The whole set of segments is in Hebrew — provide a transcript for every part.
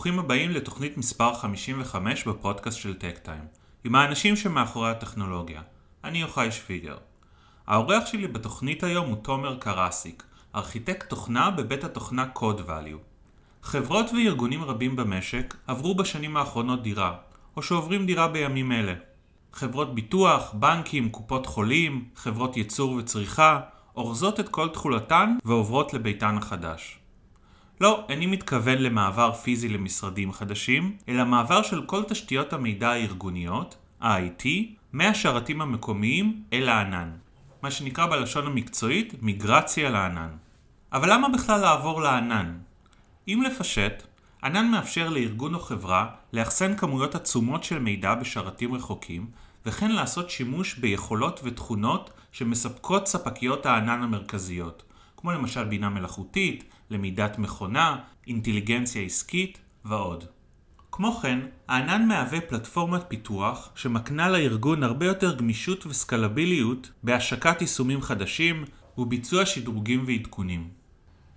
שלום וברוכים הבאים לתוכנית מספר 55 בפודקאסט של טק טיים, עם האנשים שמאחורי הטכנולוגיה. אני יוחאי שפיגר. האורח שלי בתוכנית היום הוא תומר קרסיק, ארכיטקט תוכנה בבית התוכנה Code Value. חברות וארגונים רבים במשק עברו בשנים האחרונות דירה, או שעוברים דירה בימים אלה. חברות ביטוח, בנקים, קופות חולים, חברות ייצור וצריכה, אורזות את כל תכולתן ועוברות לביתן החדש. לא, איני מתכוון למעבר פיזי למשרדים חדשים, אלא מעבר של כל תשתיות המידע הארגוניות, ה-IT, מהשרתים המקומיים אל הענן. מה שנקרא בלשון המקצועית מיגרציה לענן. אבל למה בכלל לעבור לענן? אם לפשט, ענן מאפשר לארגון או חברה לאחסן כמויות עצומות של מידע בשרתים רחוקים, וכן לעשות שימוש ביכולות ותכונות שמספקות ספקיות הענן המרכזיות, כמו למשל בינה מלאכותית, למידת מכונה, אינטליגנציה עסקית ועוד. כמו כן, הענן מהווה פלטפורמת פיתוח שמקנה לארגון הרבה יותר גמישות וסקלביליות בהשקת יישומים חדשים וביצוע שדרוגים ועדכונים.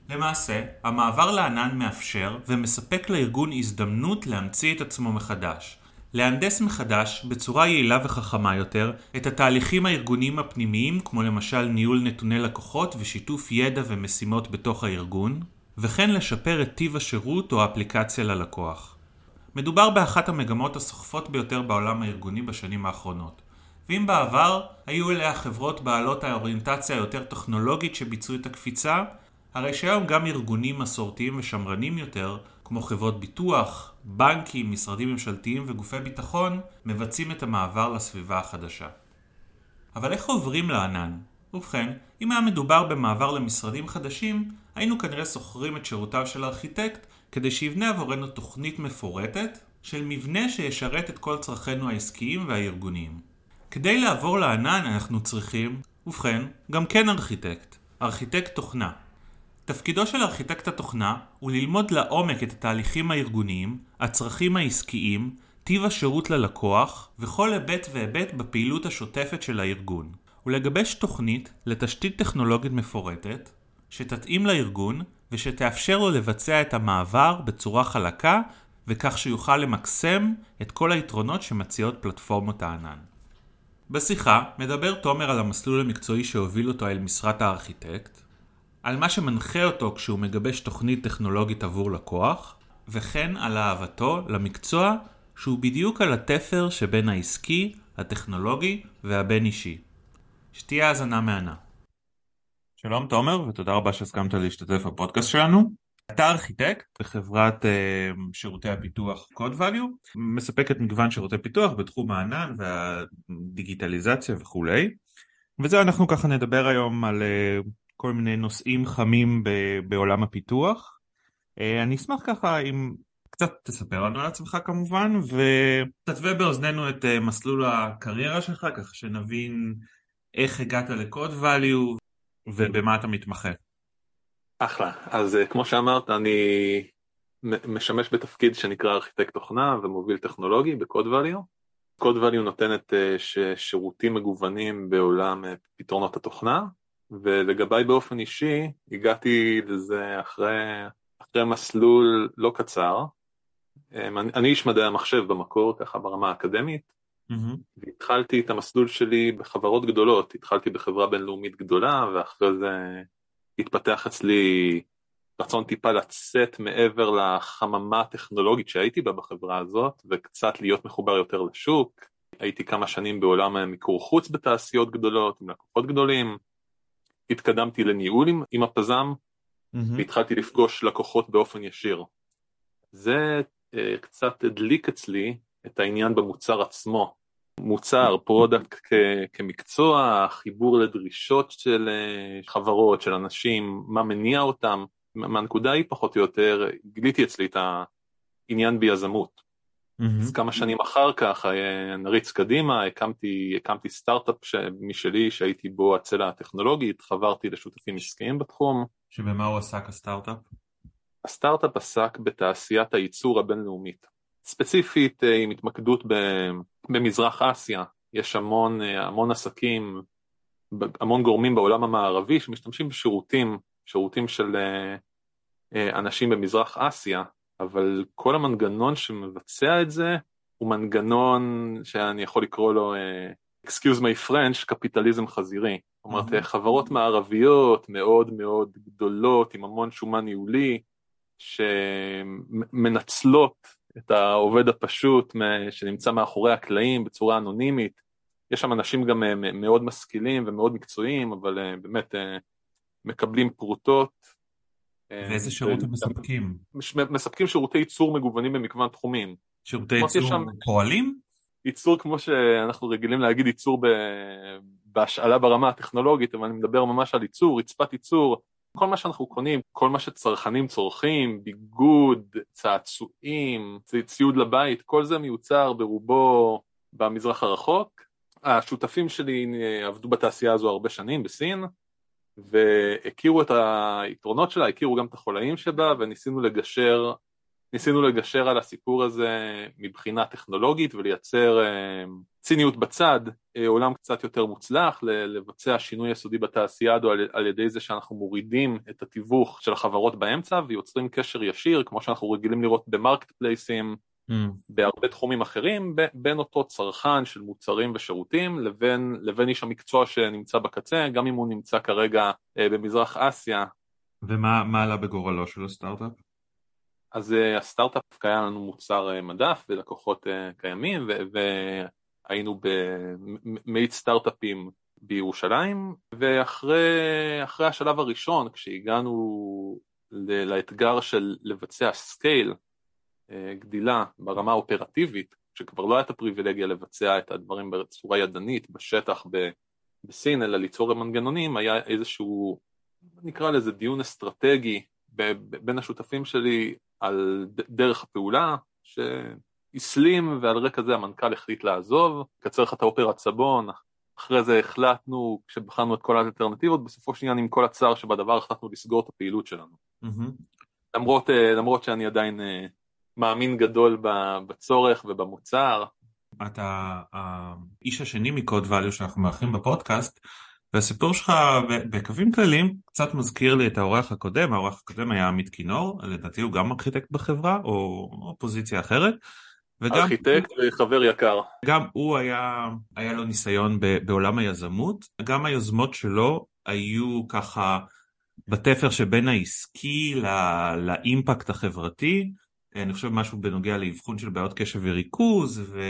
למעשה, המעבר לענן מאפשר ומספק לארגון הזדמנות להמציא את עצמו מחדש, להנדס מחדש, בצורה יעילה וחכמה יותר, את התהליכים הארגוניים הפנימיים, כמו למשל ניהול נתוני לקוחות ושיתוף ידע ומשימות בתוך הארגון, וכן לשפר את טיב השירות או האפליקציה ללקוח. מדובר באחת המגמות הסוחפות ביותר בעולם הארגוני בשנים האחרונות. ואם בעבר היו אליה חברות בעלות האוריינטציה היותר טכנולוגית שביצעו את הקפיצה, הרי שהיום גם ארגונים מסורתיים ושמרנים יותר, כמו חברות ביטוח, בנקים, משרדים ממשלתיים וגופי ביטחון, מבצעים את המעבר לסביבה החדשה. אבל איך עוברים לענן? ובכן, אם היה מדובר במעבר למשרדים חדשים, היינו כנראה שוכרים את שירותיו של ארכיטקט כדי שיבנה עבורנו תוכנית מפורטת של מבנה שישרת את כל צרכינו העסקיים והארגוניים. כדי לעבור לענן אנחנו צריכים, ובכן, גם כן ארכיטקט, ארכיטקט תוכנה. תפקידו של ארכיטקט התוכנה הוא ללמוד לעומק את התהליכים הארגוניים, הצרכים העסקיים, טיב השירות ללקוח וכל היבט והיבט בפעילות השוטפת של הארגון, ולגבש תוכנית לתשתית טכנולוגית מפורטת שתתאים לארגון ושתאפשר לו לבצע את המעבר בצורה חלקה וכך שיוכל למקסם את כל היתרונות שמציעות פלטפורמות הענן. בשיחה מדבר תומר על המסלול המקצועי שהוביל אותו אל משרת הארכיטקט, על מה שמנחה אותו כשהוא מגבש תוכנית טכנולוגית עבור לקוח, וכן על אהבתו למקצוע שהוא בדיוק על התפר שבין העסקי, הטכנולוגי והבין אישי. שתהיה האזנה מהנה. שלום תומר ותודה רבה שהסכמת להשתתף בפודקאסט שלנו. אתה ארכיטקט בחברת uh, שירותי הפיתוח Code Value, מספקת מגוון שירותי פיתוח בתחום הענן והדיגיטליזציה וכולי. וזהו אנחנו ככה נדבר היום על uh, כל מיני נושאים חמים בעולם הפיתוח. אה, אני אשמח ככה אם קצת תספר לנו על עצמך כמובן, ותתווה באוזנינו את אה, מסלול הקריירה שלך, ככה שנבין איך הגעת לקוד value ובמה אתה מתמחה. אחלה, אז אה, כמו שאמרת, אני משמש בתפקיד שנקרא ארכיטקט תוכנה ומוביל טכנולוגי בקוד value. קוד value נותנת שירותים מגוונים בעולם פתרונות התוכנה, ולגביי באופן אישי, הגעתי לזה אחרי, אחרי מסלול לא קצר. אמ, אני, אני איש מדעי המחשב במקור, ככה ברמה האקדמית, mm-hmm. והתחלתי את המסלול שלי בחברות גדולות, התחלתי בחברה בינלאומית גדולה, ואחרי זה התפתח אצלי רצון טיפה לצאת מעבר לחממה הטכנולוגית שהייתי בה בחברה הזאת, וקצת להיות מחובר יותר לשוק. הייתי כמה שנים בעולם מיקור חוץ בתעשיות גדולות, עם לקוחות גדולים. התקדמתי לניהול עם, עם הפזם mm-hmm. והתחלתי לפגוש לקוחות באופן ישיר. זה אה, קצת הדליק אצלי את העניין במוצר עצמו. מוצר, product כ- כמקצוע, חיבור לדרישות של אה, חברות, של אנשים, מה מניע אותם, מהנקודה היא פחות או יותר, גיליתי אצלי את העניין ביזמות. אז כמה שנים אחר כך אה, נריץ קדימה, הקמתי, הקמתי סטארט-אפ. משלי שהייתי בו הצלע הטכנולוגית, חברתי לשותפים עסקיים בתחום. שבמה הוא עסק הסטארט-אפ? הסטארט-אפ עסק בתעשיית הייצור הבינלאומית. ספציפית אה, עם התמקדות במזרח אסיה, יש המון, אה, המון עסקים, המון גורמים בעולם המערבי שמשתמשים בשירותים, שירותים של אנשים במזרח אסיה, אבל כל המנגנון שמבצע את זה הוא מנגנון שאני יכול לקרוא לו, uh, excuse my French, קפיטליזם חזירי. זאת אומרת. חברות מערביות מאוד מאוד גדולות עם המון שומן ניהולי, שמנצלות את העובד הפשוט שנמצא מאחורי הקלעים בצורה אנונימית. יש שם אנשים גם אה, מאוד משכילים ומאוד מקצועיים, אבל אה, באמת אה, מקבלים פרוטות. ואיזה שירות הם מספקים? מספקים שירותי ייצור מגוונים במגוון תחומים. שירותי ייצור שם... פועלים? ייצור כמו שאנחנו רגילים להגיד ייצור ב... בהשאלה ברמה הטכנולוגית, אבל אני מדבר ממש על ייצור, רצפת ייצור, כל מה שאנחנו קונים, כל מה שצרכנים צורכים, ביגוד, צעצועים, ציוד לבית, כל זה מיוצר ברובו במזרח הרחוק. השותפים שלי עבדו בתעשייה הזו הרבה שנים בסין, והכירו את היתרונות שלה, הכירו גם את החולאים שבה, וניסינו לגשר, ניסינו לגשר על הסיפור הזה מבחינה טכנולוגית ולייצר אה, ציניות בצד, אה, עולם קצת יותר מוצלח, לבצע שינוי יסודי בתעשייה הזו על, ידי זה שאנחנו מורידים את התיווך של החברות באמצע ויוצרים קשר ישיר, כמו שאנחנו רגילים לראות במרקט פלייסים, mm. בהרבה תחומים אחרים, בין אותו צרכן של מוצרים ושירותים לבין, לבין איש המקצוע שנמצא בקצה, גם אם הוא נמצא כרגע אה, במזרח אסיה. ומה עלה בגורלו של הסטארט-אפ? אז אה, הסטארט-אפ היה לנו מוצר אה, מדף ולקוחות אה, קיימים, ו- היינו במאיץ סטארט-אפים בירושלים, ואחרי השלב הראשון, כשהגענו לאתגר של לבצע scale, אה, גדילה ברמה האופרטיבית, שכבר לא הייתה הפריבילגיה לבצע את הדברים בצורה ידנית, בשטח, בסין, אלא ליצור מנגנונים, היה איזשהו, נקרא לזה דיון אסטרטגי בין השותפים שלי על דרך הפעולה, ש... הסלים ועל רקע זה המנכ"ל החליט לעזוב, קצר לך את האופרת סבון, אחרי זה החלטנו, כשבחנו את כל האלטרנטיבות, בסופו של עניין עם כל הצער שבדבר החלטנו לסגור את הפעילות שלנו. Mm-hmm. למרות, אה, למרות שאני עדיין אה, מאמין גדול בצורך ובמוצר. אתה האיש השני מקוד value שאנחנו מארחים בפודקאסט, והסיפור שלך בקווים כלליים קצת מזכיר לי את האורח הקודם, האורח הקודם היה עמית כינור, לדעתי הוא גם ארכיטקט בחברה או פוזיציה אחרת. וגם ארכיטקט וחבר יקר. גם הוא היה, היה לו ניסיון ב, בעולם היזמות, גם היוזמות שלו היו ככה בתפר שבין העסקי לא, לאימפקט החברתי, אני חושב משהו בנוגע לאבחון של בעיות קשב וריכוז. ו...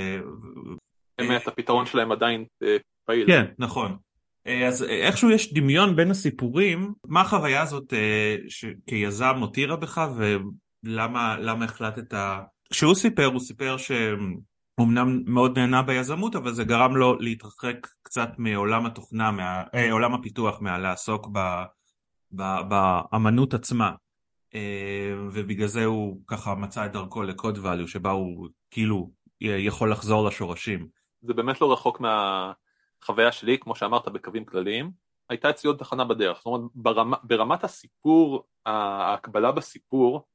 באמת, הפתרון שלהם עדיין אה, פעיל. כן, נכון. אה, אז איכשהו יש דמיון בין הסיפורים, מה החוויה הזאת אה, שכיזם הותירה בך ולמה החלטת כשהוא סיפר, הוא סיפר שאומנם מאוד נהנה ביזמות, אבל זה גרם לו להתרחק קצת מעולם התוכנה, מעולם אה, הפיתוח, מהלעסוק באמנות עצמה. אה, ובגלל זה הוא ככה מצא את דרכו לקוד value, שבה הוא כאילו יכול לחזור לשורשים. זה באמת לא רחוק מהחוויה שלי, כמו שאמרת, בקווים כלליים. הייתה אצלי עוד תחנה בדרך, זאת אומרת, ברמה, ברמת הסיפור, ההקבלה בסיפור,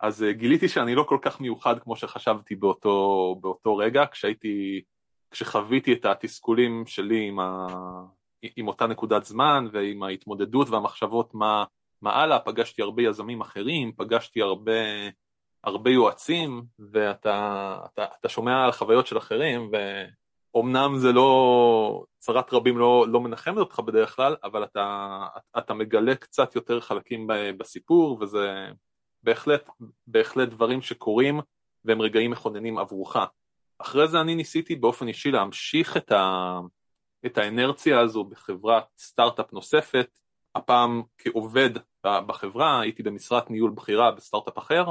אז אה, גיליתי שאני לא כל כך מיוחד כמו שחשבתי באותו, באותו רגע, כשהייתי, כשחוויתי את התסכולים שלי עם, ה, עם אותה נקודת זמן ועם ההתמודדות והמחשבות מה, מה הלאה, פגשתי הרבה יזמים אחרים, פגשתי הרבה, הרבה יועצים, ואתה אתה, אתה שומע על חוויות של אחרים, ואומנם זה לא, צרת רבים לא, לא מנחמת אותך בדרך כלל, אבל אתה, אתה מגלה קצת יותר חלקים בסיפור, וזה... בהחלט, בהחלט דברים שקורים והם רגעים מכוננים עבורך. אחרי זה אני ניסיתי באופן אישי להמשיך את, ה, את האנרציה הזו בחברת סטארט-אפ נוספת, הפעם כעובד בחברה, הייתי במשרת ניהול בחירה בסטארט-אפ אחר,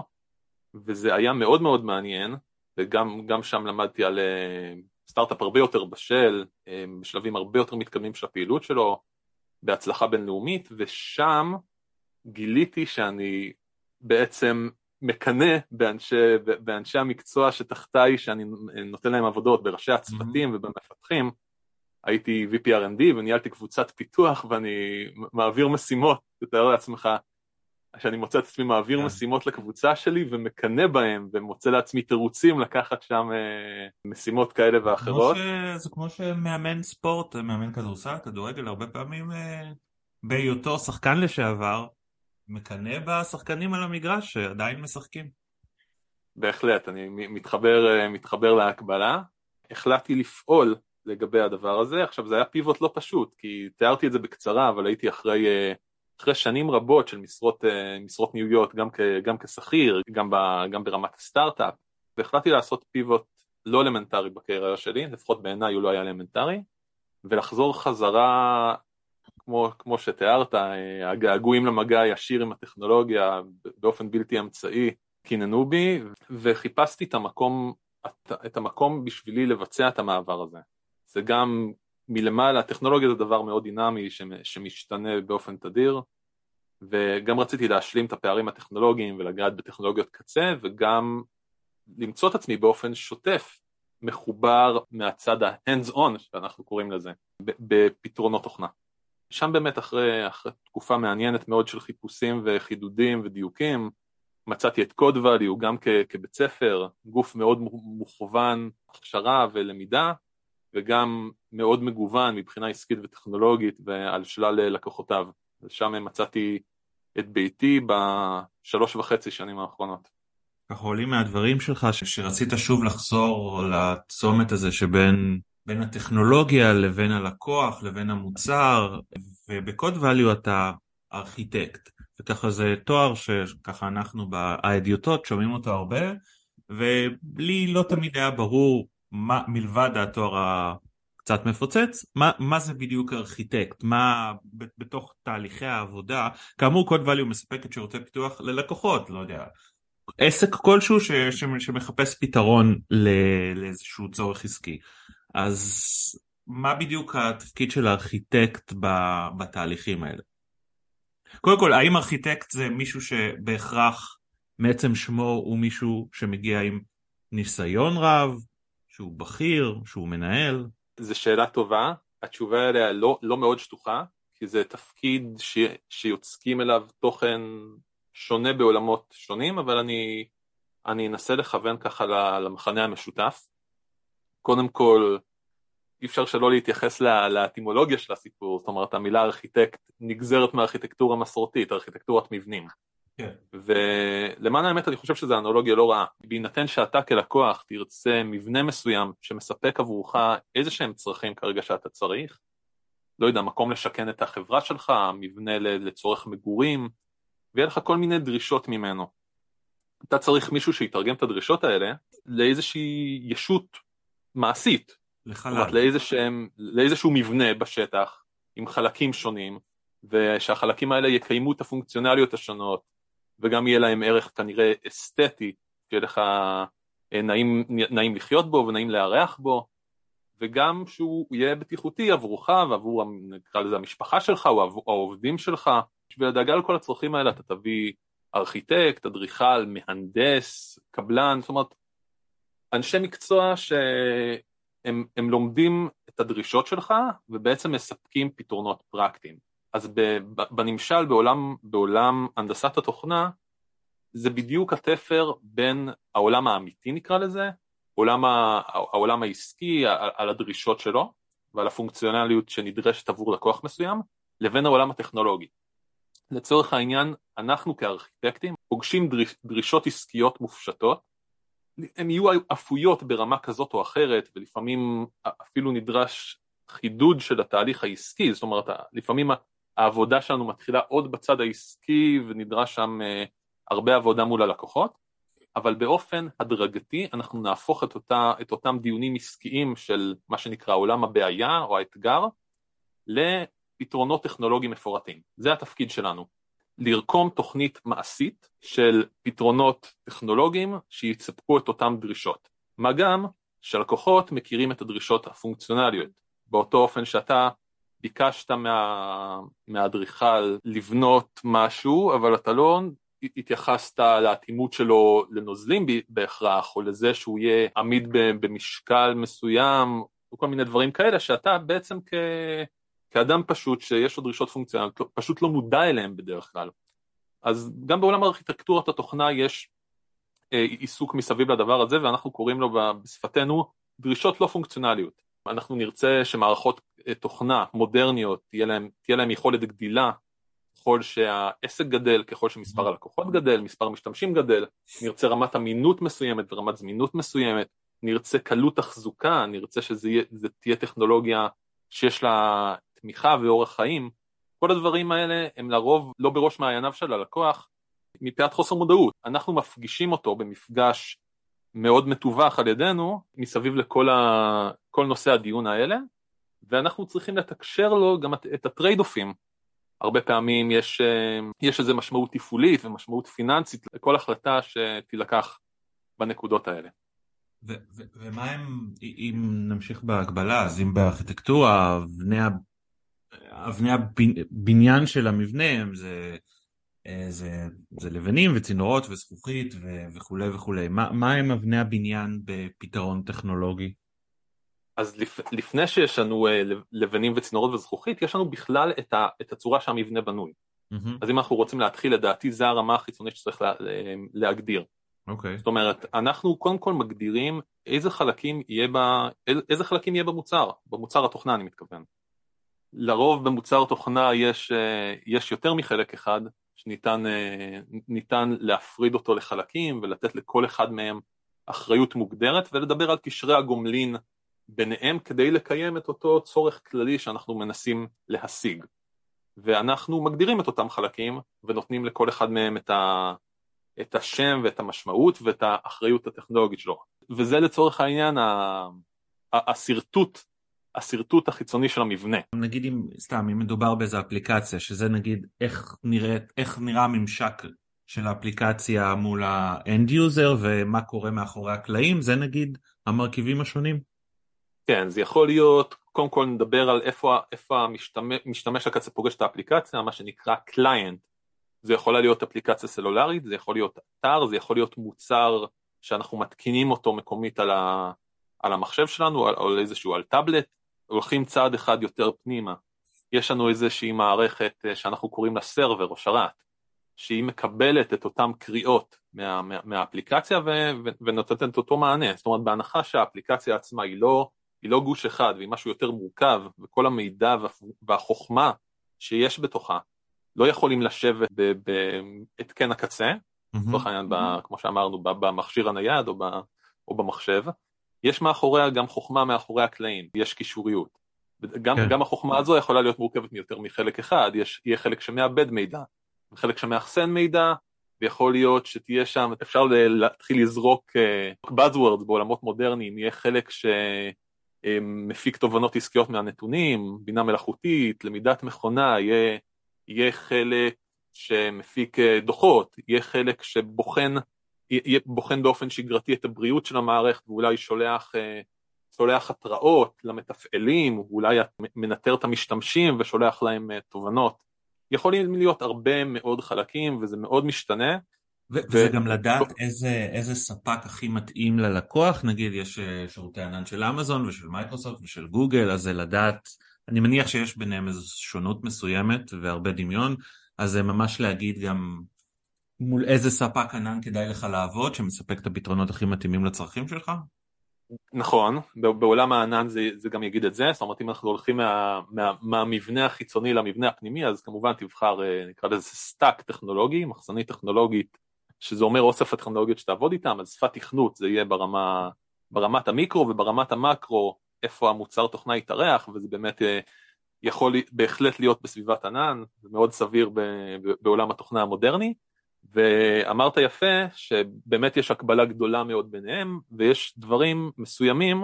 וזה היה מאוד מאוד מעניין, וגם שם למדתי על אה, סטארט-אפ הרבה יותר בשל, אה, בשלבים הרבה יותר מתקדמים של הפעילות שלו, בהצלחה בינלאומית, ושם גיליתי שאני בעצם מקנא באנשי, באנשי המקצוע שתחתיי, שאני נותן להם עבודות, בראשי הצוותים mm-hmm. ובמפתחים. הייתי VPRND וניהלתי קבוצת פיתוח ואני מעביר משימות, תתאר לעצמך, שאני מוצא את עצמי מעביר yeah. כן. משימות לקבוצה שלי ומקנא בהם ומוצא לעצמי תירוצים לקחת שם אה, משימות כאלה ואחרות. ש... זה כמו שמאמן ספורט, מאמן כדורסל, כדורגל, הרבה פעמים אה, בהיותו שחקן לשעבר, מקנא בשחקנים על המגרש שעדיין משחקים. בהחלט, אני מתחבר, מתחבר להקבלה. החלטתי לפעול לגבי הדבר הזה. עכשיו זה היה pivot לא פשוט, כי תיארתי את זה בקצרה, אבל הייתי אחרי, אחרי שנים רבות של משרות, משרות ניהוליות, גם, גם כשכיר, גם, גם ברמת הסטארט-אפ, והחלטתי לעשות pivot לא אלמנטרי בקריירה שלי, לפחות בעיניי הוא לא היה אלמנטרי, ולחזור חזרה, כמו, כמו שתיארת, הגעגועים למגע הישיר עם הטכנולוגיה באופן בלתי אמצעי, קיננו בי, וחיפשתי את המקום, את המקום בשבילי לבצע את המעבר הזה. זה גם מלמעלה, טכנולוגיה זה דבר מאוד דינמי שמשתנה באופן תדיר, וגם רציתי להשלים את הפערים הטכנולוגיים ולגעת בטכנולוגיות קצה, וגם למצוא את עצמי באופן שוטף מחובר מהצד ה-hands on שאנחנו קוראים לזה, בפתרונות תוכנה. שם באמת אחרי, אחרי תקופה מעניינת מאוד של חיפושים וחידודים ודיוקים, מצאתי את קוד value גם כ, כבית ספר, גוף מאוד מוכוון הכשרה ולמידה, וגם מאוד מגוון מבחינה עסקית וטכנולוגית ועל שלל לקוחותיו. ושם מצאתי את ביתי בשלוש וחצי שנים האחרונות. ככה עולים מהדברים שלך ש- שרצית שוב לחזור לצומת הזה שבין בין הטכנולוגיה לבין הלקוח לבין המוצר ובקוד value אתה ארכיטקט וככה זה תואר שככה אנחנו באדיוטות שומעים אותו הרבה ולי לא תמיד היה ברור מה מלבד התואר הקצת מפוצץ מה, מה זה בדיוק ארכיטקט מה בתוך תהליכי העבודה כאמור קוד value מספק את שירותי פיתוח ללקוחות לא יודע עסק כלשהו ש, ש, שמחפש פתרון לאיזשהו צורך עסקי. אז מה בדיוק התפקיד של הארכיטקט בתהליכים האלה? קודם כל, האם ארכיטקט זה מישהו שבהכרח מעצם שמו הוא מישהו שמגיע עם ניסיון רב, שהוא בכיר, שהוא מנהל? זו שאלה טובה, התשובה עליה לא, לא מאוד שטוחה, כי זה תפקיד ש, שיוצקים אליו תוכן שונה בעולמות שונים, אבל אני, אני אנסה לכוון ככה למחנה המשותף. קודם כל, אי אפשר שלא להתייחס לאטימולוגיה של הסיפור, זאת אומרת המילה ארכיטקט נגזרת מהארכיטקטורה המסורתית, ארכיטקטורת מבנים. כן. ולמען האמת אני חושב שזו אנלוגיה לא רעה. בהינתן שאתה כלקוח תרצה מבנה מסוים שמספק עבורך איזה שהם צרכים כרגע שאתה צריך, לא יודע, מקום לשכן את החברה שלך, מבנה לצורך מגורים, ויהיה לך כל מיני דרישות ממנו. אתה צריך מישהו שיתרגם את הדרישות האלה לאיזושהי ישות מעשית. לחלל. לאיזשהם, לאיזשהו מבנה בשטח עם חלקים שונים, ושהחלקים האלה יקיימו את הפונקציונליות השונות, וגם יהיה להם ערך כנראה אסתטי, שיהיה לך אה, נעים, נעים לחיות בו ונעים לארח בו, וגם שהוא יהיה בטיחותי עבורך ועבור, נקרא לזה המשפחה שלך או העובדים שלך, בשביל הדאגה לכל הצרכים האלה אתה תביא ארכיטקט, אדריכל, מהנדס, קבלן, זאת אומרת, אנשי מקצוע שהם לומדים את הדרישות שלך ובעצם מספקים פתרונות פרקטיים. אז בנמשל בעולם, בעולם הנדסת התוכנה, זה בדיוק התפר בין העולם האמיתי נקרא לזה, עולם ה, העולם העסקי על הדרישות שלו ועל הפונקציונליות שנדרשת עבור לקוח מסוים, לבין העולם הטכנולוגי. לצורך העניין, אנחנו כארכיטקטים פוגשים דרישות עסקיות מופשטות, הן יהיו אפויות ברמה כזאת או אחרת, ולפעמים אפילו נדרש חידוד של התהליך העסקי, זאת אומרת, לפעמים העבודה שלנו מתחילה עוד בצד העסקי ונדרש שם אה, הרבה עבודה מול הלקוחות, אבל באופן הדרגתי אנחנו נהפוך את, אותה, את אותם דיונים עסקיים של מה שנקרא עולם הבעיה או האתגר פתרונות טכנולוגיים מפורטים. זה התפקיד שלנו. לרקום תוכנית מעשית של פתרונות טכנולוגיים שיצפקו את אותן דרישות. מה גם שהלקוחות מכירים את הדרישות הפונקציונליות, באותו אופן שאתה ביקשת מה, מהאדריכל לבנות משהו, אבל אתה לא התייחסת לאטימות שלו לנוזלים בהכרח, או לזה שהוא יהיה עמיד במשקל מסוים, או כל מיני דברים כאלה, שאתה בעצם כ... כאדם פשוט שיש לו דרישות פונקציונליות, לא, פשוט לא מודע אליהן בדרך כלל. אז גם בעולם ארכיטקטורת התוכנה יש אה, עיסוק מסביב לדבר הזה ואנחנו קוראים לו בשפתנו דרישות לא פונקציונליות. אנחנו נרצה שמערכות תוכנה מודרניות תהיה להם, תהיה להם יכולת גדילה ככל שהעסק גדל, ככל שמספר הלקוחות גדל, מספר משתמשים גדל, נרצה רמת אמינות מסוימת ורמת זמינות מסוימת, נרצה קלות תחזוקה, נרצה שזה תהיה טכנולוגיה שיש לה תמיכה ואורח חיים, כל הדברים האלה הם לרוב לא בראש מעייניו של הלקוח מפאת חוסר מודעות. אנחנו מפגישים אותו במפגש מאוד מתווך על ידינו מסביב לכל ה... כל נושא הדיון האלה, ואנחנו צריכים לתקשר לו גם את הטרייד אופים. הרבה פעמים יש, יש איזו משמעות תפעולית ומשמעות פיננסית לכל החלטה שתילקח בנקודות האלה. ומה הם, אם נמשיך בהקבלה, אז אם בארכיטקטורה, אבני, אבני הבניין של המבנה הם זה, זה, זה לבנים וצינורות וזכוכית וכולי וכולי. מה, מה הם אבני הבניין בפתרון טכנולוגי? אז לפ, לפני שיש לנו אה, לבנים וצינורות וזכוכית, יש לנו בכלל את, ה, את הצורה שהמבנה בנוי. Mm-hmm. אז אם אנחנו רוצים להתחיל, לדעתי זה הרמה החיצונית שצריך לה, להגדיר. אוקיי. Okay. זאת אומרת, אנחנו קודם כל מגדירים איזה חלקים יהיה, ב, איזה חלקים יהיה במוצר, במוצר התוכנה אני מתכוון. לרוב במוצר תוכנה יש, אה, יש יותר מחלק אחד שניתן אה, להפריד אותו לחלקים ולתת לכל אחד מהם אחריות מוגדרת ולדבר על קשרי הגומלין ביניהם כדי לקיים את אותו צורך כללי שאנחנו מנסים להשיג. ואנחנו מגדירים את אותם חלקים ונותנים לכל אחד מהם את, ה, את השם ואת המשמעות ואת האחריות הטכנולוגית שלו. וזה לצורך העניין השרטוט, השרטוט החיצוני של המבנה. נגיד אם, סתם, אם מדובר באיזו אפליקציה, שזה נגיד איך, נראית, איך נראה הממשק של האפליקציה מול ה end user ומה קורה מאחורי הקלעים, זה נגיד המרכיבים השונים? כן, זה יכול להיות, קודם כל נדבר על איפה, איפה המשתמש, משתמש הקצה פוגש את האפליקציה, מה שנקרא client. זה יכולה להיות אפליקציה סלולרית, זה יכול להיות אתר, זה יכול להיות מוצר שאנחנו מתקינים אותו מקומית על, ה, על המחשב שלנו, או על איזשהו, על טאבלט, הולכים צעד אחד יותר פנימה. יש לנו איזושהי מערכת אה, שאנחנו קוראים לה סרבר או שרת, שהיא מקבלת את אותן קריאות מה, מה, מהאפליקציה ו, ו, ונותנת אותו מענה. זאת אומרת, בהנחה שהאפליקציה עצמה היא לא היא לא גוש אחד והיא משהו יותר מורכב, וכל המידע והחוכמה שיש בתוכה לא יכולים לשבת בהתקן הקצה, לצורך mm-hmm. העניין, mm-hmm. כמו שאמרנו, במכשיר הנייד או, ב, או במחשב, יש מאחוריה גם חוכמה מאחורי הקלעים, יש קישוריות. גם, כן. גם החוכמה הזו יכולה להיות מורכבת מיותר מחלק אחד, יש, יהיה חלק שמאבד מידע, וחלק שמאחסן מידע, ויכול להיות שתהיה שם, אפשר להתחיל לזרוק uh, buzzwords בעולמות מודרניים, יהיה חלק ש... מפיק תובנות עסקיות מהנתונים, בינה מלאכותית, למידת מכונה, יהיה, יהיה חלק שמפיק אה, דוחות, יהיה חלק שבוחן יהיה בוחן באופן שגרתי את הבריאות של המערכת ואולי שולח, אה, שולח התראות למתפעלים, אולי מנטר את המשתמשים ושולח להם אה, תובנות. יכולים להיות הרבה מאוד חלקים וזה מאוד משתנה, וזה גם לדעת איזה, איזה ספק הכי מתאים ללקוח, נגיד יש אה, שירותי ענן של אמזון ושל מייקרוסופט ושל גוגל, אז זה לדעת, אני מניח שיש ביניהם איזו שונות מסוימת והרבה דמיון, אז זה ממש להגיד גם מול איזה ספק ענן כדאי לך לעבוד, שמספק את הפתרונות הכי מתאימים לצרכים שלך? נכון, בעולם הענן זה, זה גם יגיד את זה, זאת אומרת אם אנחנו הולכים מה, מה, מהמבנה החיצוני למבנה הפנימי, אז כמובן תבחר, אה, נקרא לזה stack טכנולוגי, מחסנית טכנולוגית שזה אומר אוסף הטכנולוגיות שתעבוד איתן, אז שפת תכנות זה יהיה ברמה, ברמת המיקרו וברמת המקרו, איפה המוצר תוכנה יתארח, וזה באמת אה, יכול בהחלט להיות בסביבת ענן, זה מאוד סביר בעולם התוכנה המודרני, ואמרת יפה שבאמת יש הקבלה גדולה מאוד ביניהם, ויש דברים מסוימים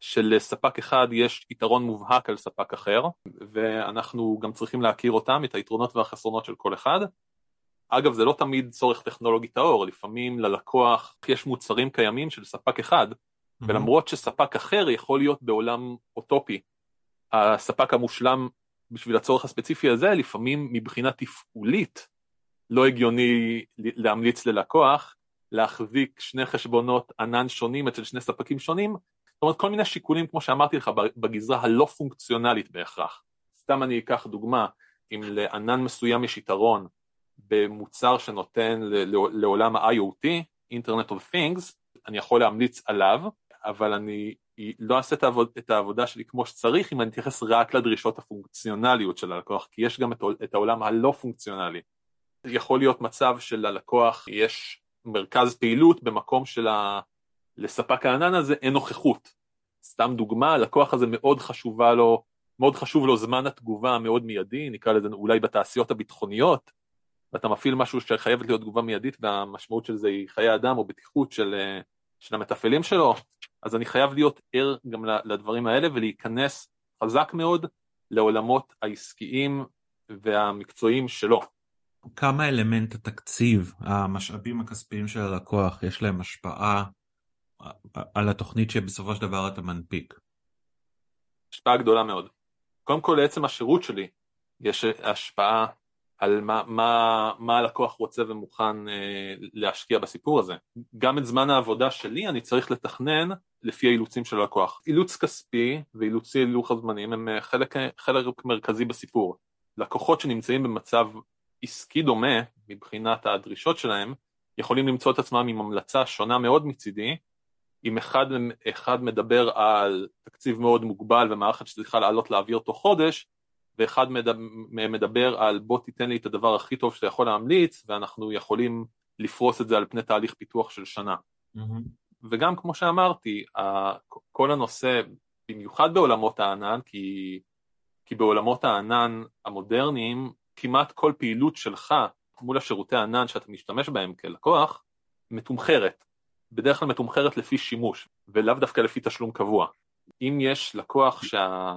שלספק אחד יש יתרון מובהק על ספק אחר, ואנחנו גם צריכים להכיר אותם, את היתרונות והחסרונות של כל אחד, אגב, זה לא תמיד צורך טכנולוגי טהור, לפעמים ללקוח יש מוצרים קיימים של ספק אחד, mm-hmm. ולמרות שספק אחר יכול להיות בעולם אוטופי, הספק המושלם בשביל הצורך הספציפי הזה, לפעמים מבחינה תפעולית לא הגיוני להמליץ ללקוח להחזיק שני חשבונות ענן שונים אצל שני ספקים שונים, זאת אומרת כל מיני שיקולים כמו שאמרתי לך בגזרה הלא פונקציונלית בהכרח. סתם אני אקח דוגמה, אם לענן מסוים יש יתרון במוצר שנותן לעולם ה-IoT, Internet of Things, אני יכול להמליץ עליו, אבל אני לא אעשה את, העבוד, את העבודה שלי כמו שצריך אם אני אתייחס רק לדרישות הפונקציונליות של הלקוח, כי יש גם את, את העולם הלא פונקציונלי. יכול להיות מצב שללקוח יש מרכז פעילות במקום של ה... לספק הענן הזה אין נוכחות. סתם דוגמה, הלקוח הזה מאוד חשובה לו, מאוד חשוב לו זמן התגובה המאוד מיידי, נקרא לזה אולי בתעשיות הביטחוניות, ואתה מפעיל משהו שחייבת להיות תגובה מיידית והמשמעות של זה היא חיי אדם או בטיחות של, של המתפעלים שלו, אז אני חייב להיות ער גם לדברים האלה ולהיכנס חזק מאוד לעולמות העסקיים והמקצועיים שלו. כמה אלמנט התקציב, המשאבים הכספיים של הלקוח, יש להם השפעה על התוכנית שבסופו של דבר אתה מנפיק? השפעה גדולה מאוד. קודם כל לעצם השירות שלי יש השפעה על מה, מה, מה הלקוח רוצה ומוכן אה, להשקיע בסיפור הזה. גם את זמן העבודה שלי אני צריך לתכנן לפי האילוצים של הלקוח. אילוץ כספי ואילוצי לוח הזמנים הם אה, חלק, חלק מרכזי בסיפור. לקוחות שנמצאים במצב עסקי דומה מבחינת הדרישות שלהם, יכולים למצוא את עצמם עם המלצה שונה מאוד מצידי, אם אחד, אחד מדבר על תקציב מאוד מוגבל ומערכת שצריכה לעלות לאוויר תוך חודש, ואחד מהם מדבר על בוא תיתן לי את הדבר הכי טוב שאתה יכול להמליץ, ואנחנו יכולים לפרוס את זה על פני תהליך פיתוח של שנה. Mm-hmm. וגם כמו שאמרתי, כל הנושא, במיוחד בעולמות הענן, כי, כי בעולמות הענן המודרניים, כמעט כל פעילות שלך מול השירותי הענן שאתה משתמש בהם כלקוח, מתומחרת. בדרך כלל מתומחרת לפי שימוש, ולאו דווקא לפי תשלום קבוע. אם יש לקוח שה...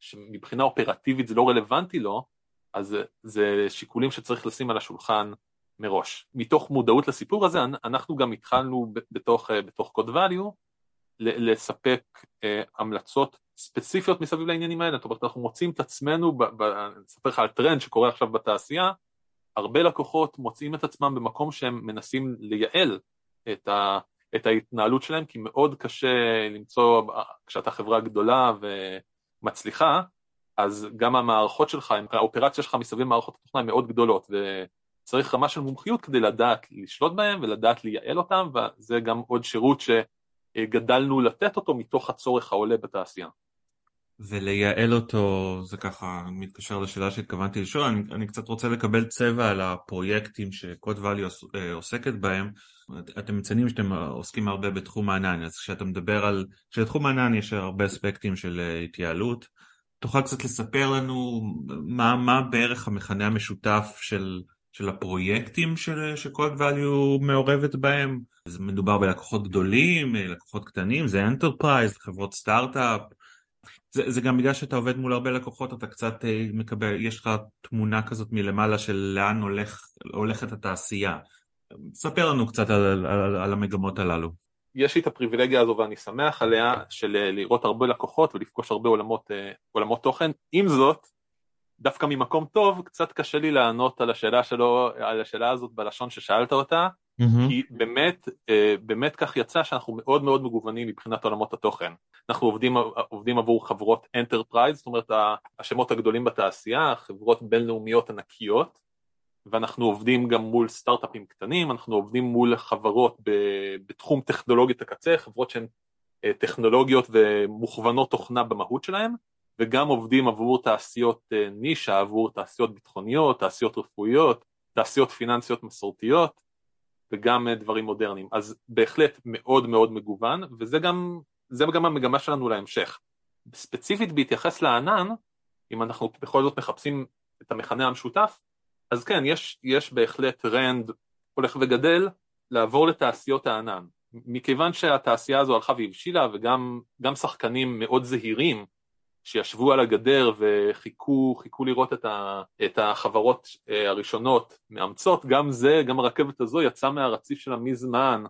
שמבחינה אופרטיבית זה לא רלוונטי לו, אז זה שיקולים שצריך לשים על השולחן מראש. מתוך מודעות לסיפור הזה, אנחנו גם התחלנו בתוך, בתוך code value לספק אה, המלצות ספציפיות מסביב לעניינים האלה, זאת אומרת אנחנו מוצאים את עצמנו, אני אספר לך על טרנד שקורה עכשיו בתעשייה, הרבה לקוחות מוצאים את עצמם במקום שהם מנסים לייעל את, ה, את ההתנהלות שלהם, כי מאוד קשה למצוא, כשאתה חברה גדולה ומצליחה, אז גם המערכות שלך, האופרציה שלך מסביב מערכות התוכנה מאוד גדולות, וצריך רמה של מומחיות כדי לדעת לשלוט בהן ולדעת לייעל אותן, וזה גם עוד שירות שגדלנו לתת אותו מתוך הצורך העולה בתעשייה. ולייעל אותו, זה ככה מתקשר לשאלה שהתכוונתי לשאול, אני, אני קצת רוצה לקבל צבע על הפרויקטים שקוד ואלי עוסקת בהם. אתם מציינים שאתם עוסקים הרבה בתחום הענן, אז כשאתה מדבר על, כשלתחום הענן יש הרבה אספקטים של אה, התייעלות. תוכל קצת לספר לנו מה, מה בערך המכנה המשותף של, של הפרויקטים של, ש CodeValue מעורבת בהם? זה מדובר בלקוחות גדולים, לקוחות קטנים, זה enterprise, חברות סטארט-אפ. זה, זה גם בגלל שאתה עובד מול הרבה לקוחות, אתה קצת אה, מקבל, יש לך תמונה כזאת מלמעלה של לאן הולך, הולכת התעשייה. ספר לנו קצת על, על, על, על המגמות הללו. יש לי את הפריבילגיה הזו ואני שמח עליה של אה, לראות הרבה לקוחות ולפגוש הרבה עולמות, אה, עולמות תוכן. עם זאת, דווקא ממקום טוב, קצת קשה לי לענות על השאלה שלו, על השאלה הזאת בלשון ששאלת אותה. כי באמת, אה, באמת כך יצא שאנחנו מאוד מאוד מגוונים מבחינת עולמות התוכן. אנחנו עובדים, עובדים עבור חברות enterprise, זאת אומרת השמות הגדולים בתעשייה, חברות בינלאומיות ענקיות, ואנחנו עובדים גם מול סטארט-אפים קטנים, אנחנו עובדים מול חברות בתחום טכנולוגית הקצה, חברות שהן אה, טכנולוגיות ומוכוונות תוכנה במהות שלהן, וגם עובדים עבור תעשיות אה, נישה, עבור תעשיות ביטחוניות, תעשיות רפואיות, תעשיות פיננסיות מסורתיות, וגם אה, דברים מודרניים. אז בהחלט מאוד מאוד מגוון, וזה גם, גם המגמה שלנו להמשך. ספציפית בהתייחס לענן, אם אנחנו בכל זאת מחפשים את המכנה המשותף, אז כן, יש, יש בהחלט טרנד הולך וגדל לעבור לתעשיות הענן. מכיוון שהתעשייה הזו הלכה והבשילה וגם שחקנים מאוד זהירים שישבו על הגדר וחיכו חיכו לראות את, ה, את החברות אה, הראשונות מאמצות, גם זה, גם הרכבת הזו יצאה מהרציף שלה מזמן.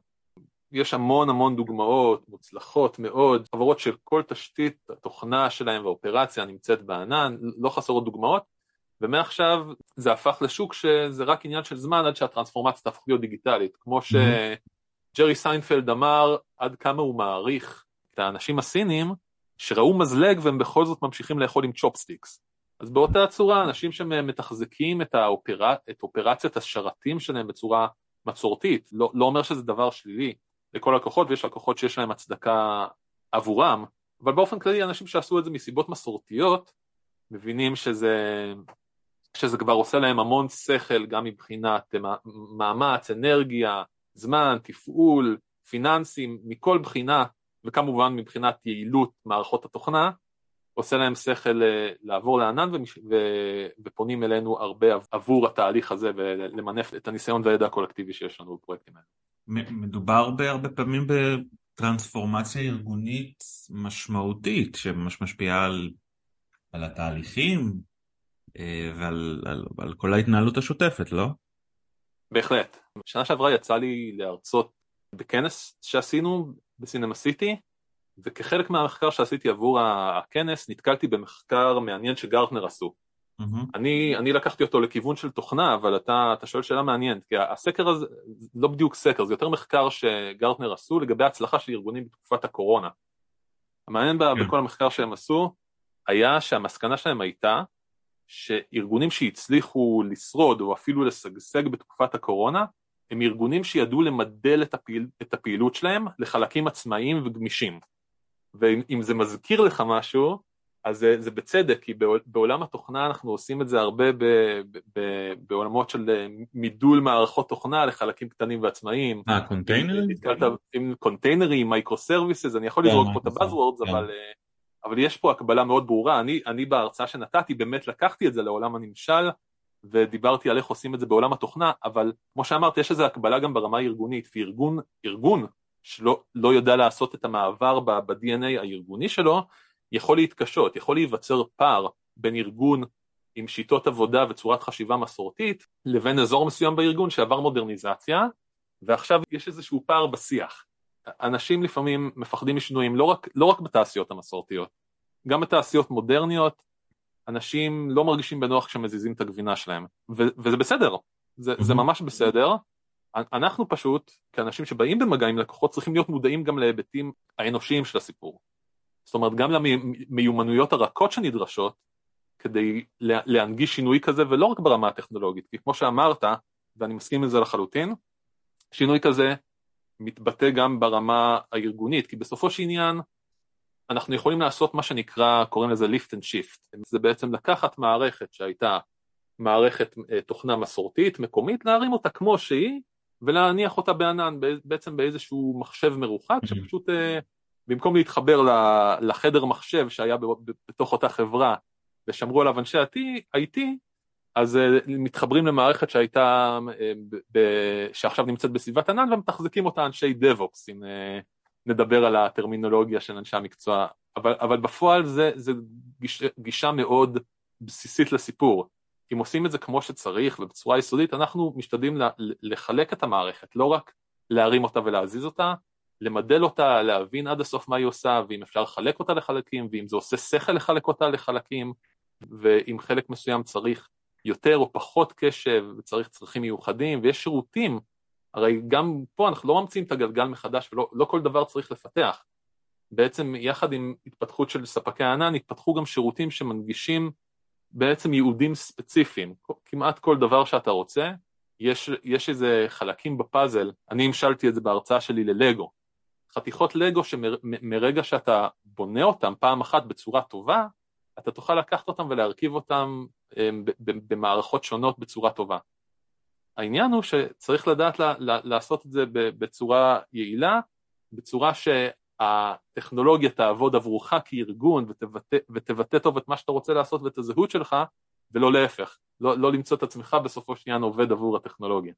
יש המון המון דוגמאות מוצלחות מאוד, חברות של כל תשתית התוכנה שלהם והאופרציה נמצאת בענן, לא חסרות דוגמאות, ומעכשיו זה הפך לשוק שזה רק עניין של זמן עד שהטרנספורמציה תהפוך להיות דיגיטלית, כמו שג'רי סיינפלד אמר עד כמה הוא מעריך את האנשים הסינים שראו מזלג והם בכל זאת ממשיכים לאכול עם צ'ופסטיקס. אז באותה צורה אנשים שמתחזקים את, האופר... את אופרציית השרתים שלהם בצורה מסורתית, לא, לא אומר שזה דבר שלילי לכל לקוחות ויש לקוחות שיש להם הצדקה עבורם, אבל באופן כללי אנשים שעשו את זה מסיבות מסורתיות, מבינים שזה, שזה כבר עושה להם המון שכל גם מבחינת מאמץ, אנרגיה, זמן, תפעול, פיננסים, מכל בחינה, וכמובן מבחינת יעילות מערכות התוכנה, עושה להם שכל אה, לעבור לענן ופונים אלינו הרבה עבור התהליך הזה ולמנף את הניסיון והידע הקולקטיבי שיש לנו בפרויקטים האלה. מדובר בהרבה פעמים בטרנספורמציה ארגונית משמעותית שממש משפיעה על, על התהליכים אה, ועל על, על כל ההתנהלות השוטפת, לא? בהחלט. שנה שעברה יצא לי להרצות בכנס שעשינו בסינמה סיטי וכחלק מהמחקר שעשיתי עבור הכנס נתקלתי במחקר מעניין שגרטנר עשו. Mm-hmm. אני, אני לקחתי אותו לכיוון של תוכנה, אבל אתה, אתה שואל שאלה מעניינת, כי הסקר הזה לא בדיוק סקר, זה יותר מחקר שגרטנר עשו לגבי הצלחה של ארגונים בתקופת הקורונה. המעניין yeah. כן. בכל המחקר שהם עשו היה שהמסקנה שלהם הייתה שארגונים שהצליחו לשרוד או אפילו לשגשג בתקופת הקורונה הם ארגונים שידעו למדל את, הפעיל, את הפעילות שלהם לחלקים עצמאיים וגמישים. ואם זה מזכיר לך משהו, אז זה, זה בצדק, כי בעולם התוכנה אנחנו עושים את זה הרבה ב, ב, ב, בעולמות של אה, מידול מערכות תוכנה לחלקים קטנים ועצמאיים. אה, קונטיינרים? נתקלת עם קונטיינרים, microservices, אני יכול לזרוק פה את ה buzzwords, כן. אבל, אה, אבל יש פה הקבלה מאוד ברורה. אני, אני בהרצאה שנתתי באמת לקחתי את זה לעולם הנמשל, ודיברתי על איך עושים את זה בעולם התוכנה, אבל כמו שאמרת, יש איזו הקבלה גם ברמה הארגונית, וארגון, ארגון שלא לא יודע לעשות את המעבר ב-DNA הארגוני שלו, יכול להתקשות, יכול להיווצר פער בין ארגון עם שיטות עבודה וצורת חשיבה מסורתית, לבין אזור מסוים בארגון שעבר מודרניזציה, ועכשיו יש איזשהו פער בשיח. אנשים לפעמים מפחדים משינויים לא רק, לא רק בתעשיות המסורתיות, גם בתעשיות מודרניות, אנשים לא מרגישים בנוח כשמזיזים את הגבינה שלהם, ו- וזה בסדר, זה, זה ממש בסדר, אנחנו פשוט, כאנשים שבאים במגע עם לקוחות, צריכים להיות מודעים גם להיבטים האנושיים של הסיפור. זאת אומרת, גם למיומנויות הרכות שנדרשות כדי להנגיש שינוי כזה, ולא רק ברמה הטכנולוגית, כי כמו שאמרת, ואני מסכים עם זה לחלוטין, שינוי כזה מתבטא גם ברמה הארגונית, כי בסופו של עניין אנחנו יכולים לעשות מה שנקרא, קוראים לזה lift and shift, זה בעצם לקחת מערכת שהייתה מערכת אה, תוכנה מסורתית, מקומית, להרים אותה כמו שהיא, ולהניח אותה בענן, בעצם באיזשהו מחשב מרוחק, mm-hmm. שפשוט אה, במקום להתחבר לחדר מחשב שהיה בתוך אותה חברה ושמרו עליו אנשי IT, אז אה, מתחברים למערכת שהייתה, שעכשיו נמצאת בסביבת ענן ומתחזקים אותה אנשי DevOps, אם נדבר על הטרמינולוגיה של אנשי המקצוע, אבל, אבל בפועל זה, זה גיש, גישה מאוד בסיסית לסיפור. אם עושים את זה כמו שצריך ובצורה יסודית, אנחנו משתדלים לחלק את המערכת, לא רק להרים אותה ולהזיז אותה, למדל אותה, להבין עד הסוף מה היא עושה, ואם אפשר לחלק אותה לחלקים, ואם זה עושה שכל לחלק אותה לחלקים, ואם חלק מסוים צריך יותר או פחות קשב, וצריך צרכים מיוחדים, ויש שירותים, הרי גם פה אנחנו לא ממציאים את הגלגל מחדש, ולא לא כל דבר צריך לפתח. בעצם יחד עם התפתחות של ספקי הענן, התפתחו גם שירותים שמנגישים בעצם ייעודים ספציפיים, כמעט כל דבר שאתה רוצה, יש, יש איזה חלקים בפאזל, אני המשלתי את זה בהרצאה שלי ללגו, חתיכות לגו שמרגע שאתה בונה אותם פעם אחת בצורה טובה, אתה תוכל לקחת אותם ולהרכיב אותם אמ, במערכות שונות בצורה טובה. העניין הוא שצריך לדעת לעשות את זה בצורה יעילה, בצורה שהטכנולוגיה תעבוד עבורך כארגון ותבטא, ותבטא טוב את מה שאתה רוצה לעשות ואת הזהות שלך, ולא להפך, לא, לא למצוא את עצמך בסופו של עניין עובד עבור הטכנולוגיה.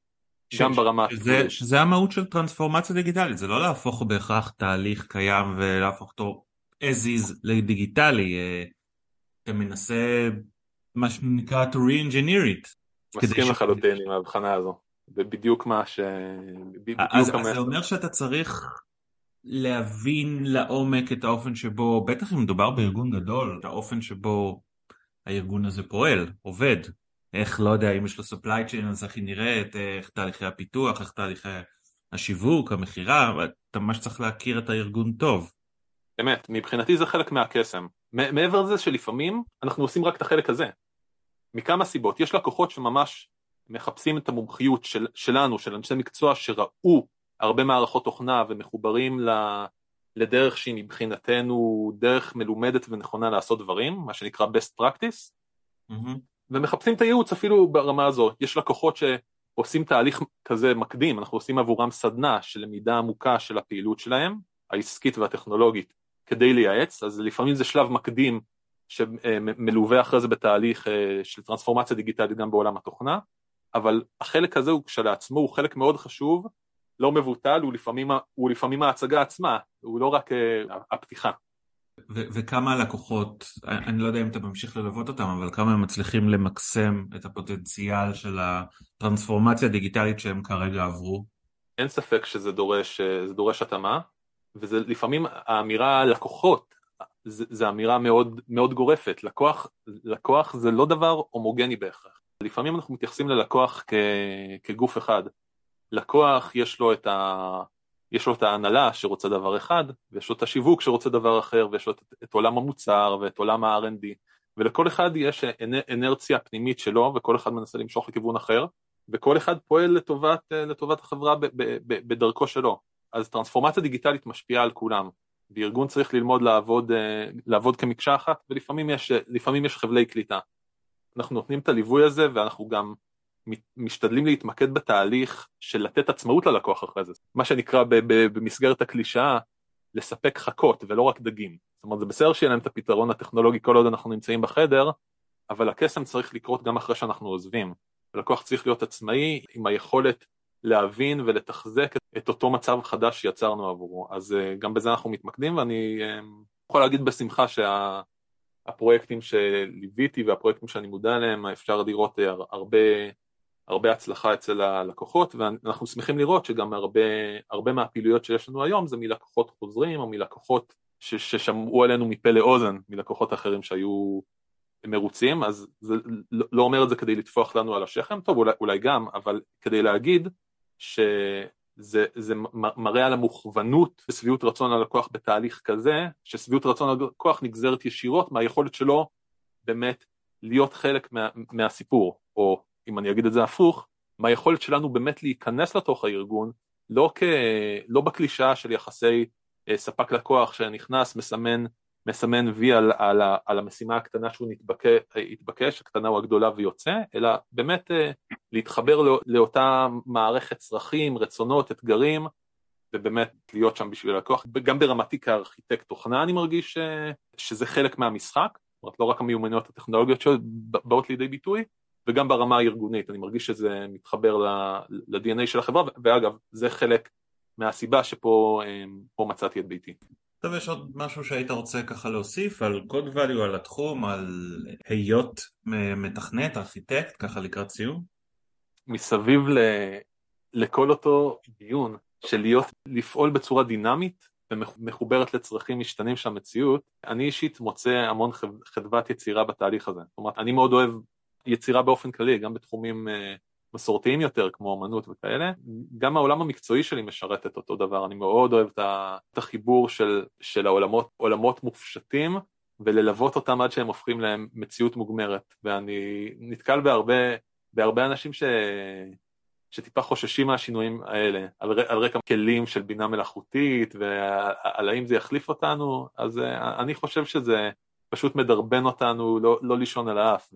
ש, גם ברמה... שזה, שזה המהות של טרנספורמציה דיגיטלית, זה לא להפוך בהכרח תהליך קיים ולהפוך אותו as is לדיגיטלי, אה, אתה מנסה מה שנקרא to re-engineer it. מסכים לחלוטין ש... עם ההבחנה הזו, זה בדיוק מה ש... בדיוק אז, אז זה אומר שאתה צריך להבין לעומק את האופן שבו, בטח אם מדובר בארגון גדול, את האופן שבו הארגון הזה פועל, עובד. איך, לא יודע, אם יש לו supply chain, אז איך היא נראית, איך תהליכי הפיתוח, איך תהליכי השיווק, המכירה, אתה ממש צריך להכיר את הארגון טוב. אמת, מבחינתי זה חלק מהקסם. מעבר לזה שלפעמים אנחנו עושים רק את החלק הזה. מכמה סיבות. יש לקוחות שממש מחפשים את המומחיות של, שלנו, של אנשי מקצוע שראו הרבה מערכות תוכנה ומחוברים ל, לדרך שהיא מבחינתנו דרך מלומדת ונכונה לעשות דברים, מה שנקרא best practice, mm-hmm. ומחפשים את הייעוץ אפילו ברמה הזו. יש לקוחות שעושים תהליך כזה מקדים, אנחנו עושים עבורם סדנה של למידה עמוקה של הפעילות שלהם, העסקית והטכנולוגית, כדי לייעץ, אז לפעמים זה שלב מקדים שמלווה אחרי זה בתהליך אה, של טרנספורמציה דיגיטלית גם בעולם התוכנה, אבל החלק הזה הוא כשלעצמו הוא חלק מאוד חשוב, לא מבוטל, הוא לפעמים, הוא לפעמים ההצגה עצמה, הוא לא רק uh, הפתיחה. ו- וכמה הלקוחות, אני לא יודע אם אתה ממשיך ללוות אותם, אבל כמה הם מצליחים למקסם את הפוטנציאל של הטרנספורמציה הדיגיטלית שהם כרגע עברו? אין ספק שזה דורש, דורש התאמה, וזה לפעמים האמירה לקוחות, זה אמירה מאוד, מאוד גורפת. לקוח, לקוח זה לא דבר הומוגני בהכרח. לפעמים אנחנו מתייחסים ללקוח כ, כגוף אחד. לקוח יש לו את ה... יש לו את ההנהלה שרוצה דבר אחד, ויש לו את השיווק שרוצה דבר אחר, ויש לו את, את עולם המוצר ואת עולם ה-R&D, ולכל אחד יש אנרציה פנימית שלו, וכל אחד מנסה למשוך לכיוון אחר, וכל אחד פועל לטובת, לטובת החברה ב, ב, ב, בדרכו שלו. אז טרנספורמציה דיגיטלית משפיעה על כולם, וארגון צריך ללמוד לעבוד, לעבוד כמקשה אחת, ולפעמים יש, יש חבלי קליטה. אנחנו נותנים את הליווי הזה, ואנחנו גם משתדלים להתמקד בתהליך של לתת עצמאות ללקוח אחרי זה, מה שנקרא במסגרת הקלישאה, לספק חכות ולא רק דגים. זאת אומרת, זה בסדר שיהיה להם את הפתרון הטכנולוגי כל עוד אנחנו נמצאים בחדר, אבל הקסם צריך לקרות גם אחרי שאנחנו עוזבים. הלקוח צריך להיות עצמאי עם היכולת להבין ולתחזק את אותו מצב חדש שיצרנו עבורו. אז אה, גם בזה אנחנו מתמקדים, ואני אה, יכול להגיד בשמחה שהפרויקטים שליוויתי והפרויקטים שאני מודע אליהם, אפשר לראות אה, הרבה הרבה הצלחה אצל הלקוחות ואנחנו שמחים לראות שגם הרבה, הרבה מהפעילויות שיש לנו היום זה מלקוחות חוזרים או מלקוחות ש, ששמעו עלינו מפה לאוזן מלקוחות אחרים שהיו מרוצים אז זה לא, לא אומר את זה כדי לטפוח לנו על השכם, טוב אולי, אולי גם אבל כדי להגיד שזה זה מראה על המוכוונות ושביעות רצון הלקוח בתהליך כזה ששביעות רצון הלקוח נגזרת ישירות מהיכולת שלו באמת להיות חלק מה, מהסיפור. או אם אני אגיד את זה הפוך, מהיכולת שלנו באמת להיכנס לתוך הארגון, לא, כ... לא בקלישאה של יחסי אה, ספק לקוח שנכנס, מסמן, מסמן וי על, על, על המשימה הקטנה שהוא נתבקש, התבקש, הקטנה או הגדולה ויוצא, אלא באמת אה, להתחבר לא, לאותה מערכת צרכים, רצונות, אתגרים, ובאמת להיות שם בשביל הלקוח. גם ברמתי כארכיטקט תוכנה אני מרגיש ש... אה, שזה חלק מהמשחק, זאת אומרת לא רק המיומנויות הטכנולוגיות שבאות לידי ביטוי, וגם ברמה הארגונית, אני מרגיש שזה מתחבר ל-DNA של החברה, ואגב, זה חלק מהסיבה שפה אמ, מצאתי את ביתי. טוב, יש עוד משהו שהיית רוצה ככה להוסיף על code value, על התחום, על היות מתכנת, ארכיטקט, ככה לקראת סיום? מסביב ל... לכל אותו דיון של להיות, לפעול בצורה דינמית ומחוברת לצרכים משתנים של המציאות, אני אישית מוצא המון חדוות יצירה בתהליך הזה. זאת אומרת, אני מאוד אוהב יצירה באופן כללי, גם בתחומים אה, מסורתיים יותר, כמו אמנות וכאלה. גם העולם המקצועי שלי משרת את אותו דבר, אני מאוד אוהב את החיבור של, של העולמות, עולמות מופשטים, וללוות אותם עד שהם הופכים להם מציאות מוגמרת. ואני נתקל בהרבה, בהרבה אנשים ש... שטיפה חוששים מהשינויים האלה, על, על רקע כלים של בינה מלאכותית ועל האם זה יחליף אותנו, אז אה, אני חושב שזה פשוט מדרבן אותנו לא, לא לישון על האף,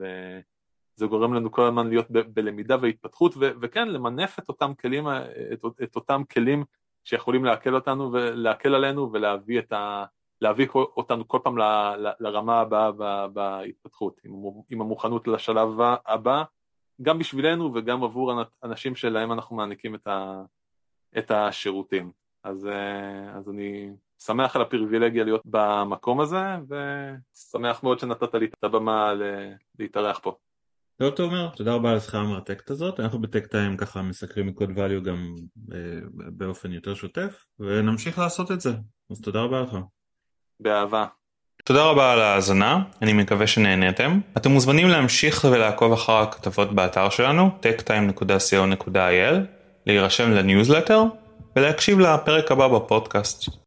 זה גורם לנו כל הזמן להיות ב- בלמידה והתפתחות, ו- וכן, למנף את אותם כלים, את, את אותם כלים שיכולים להקל אותנו ולהקל עלינו ולהביא את ה... להביא אותנו כל פעם ל, ל, לרמה הבאה בהתפתחות, עם, עם המוכנות לשלב הבא, גם בשבילנו וגם עבור אנשים שלהם אנחנו מעניקים את, ה, את השירותים. אז, אז אני שמח על הפריבילגיה להיות במקום הזה, ושמח מאוד שנתת לי את הבמה להתארח פה. טוב תומר, תודה רבה על השיחה המרתקת הזאת, אנחנו בטק טיים ככה מסקרים מקוד value גם אה, באופן יותר שוטף ונמשיך לעשות את זה, אז תודה רבה לך. באהבה. תודה רבה על ההאזנה, אני מקווה שנהניתם. אתם מוזמנים להמשיך ולעקוב אחר הכתבות באתר שלנו, techtime.co.il, להירשם לניוזלטר ולהקשיב לפרק הבא בפודקאסט.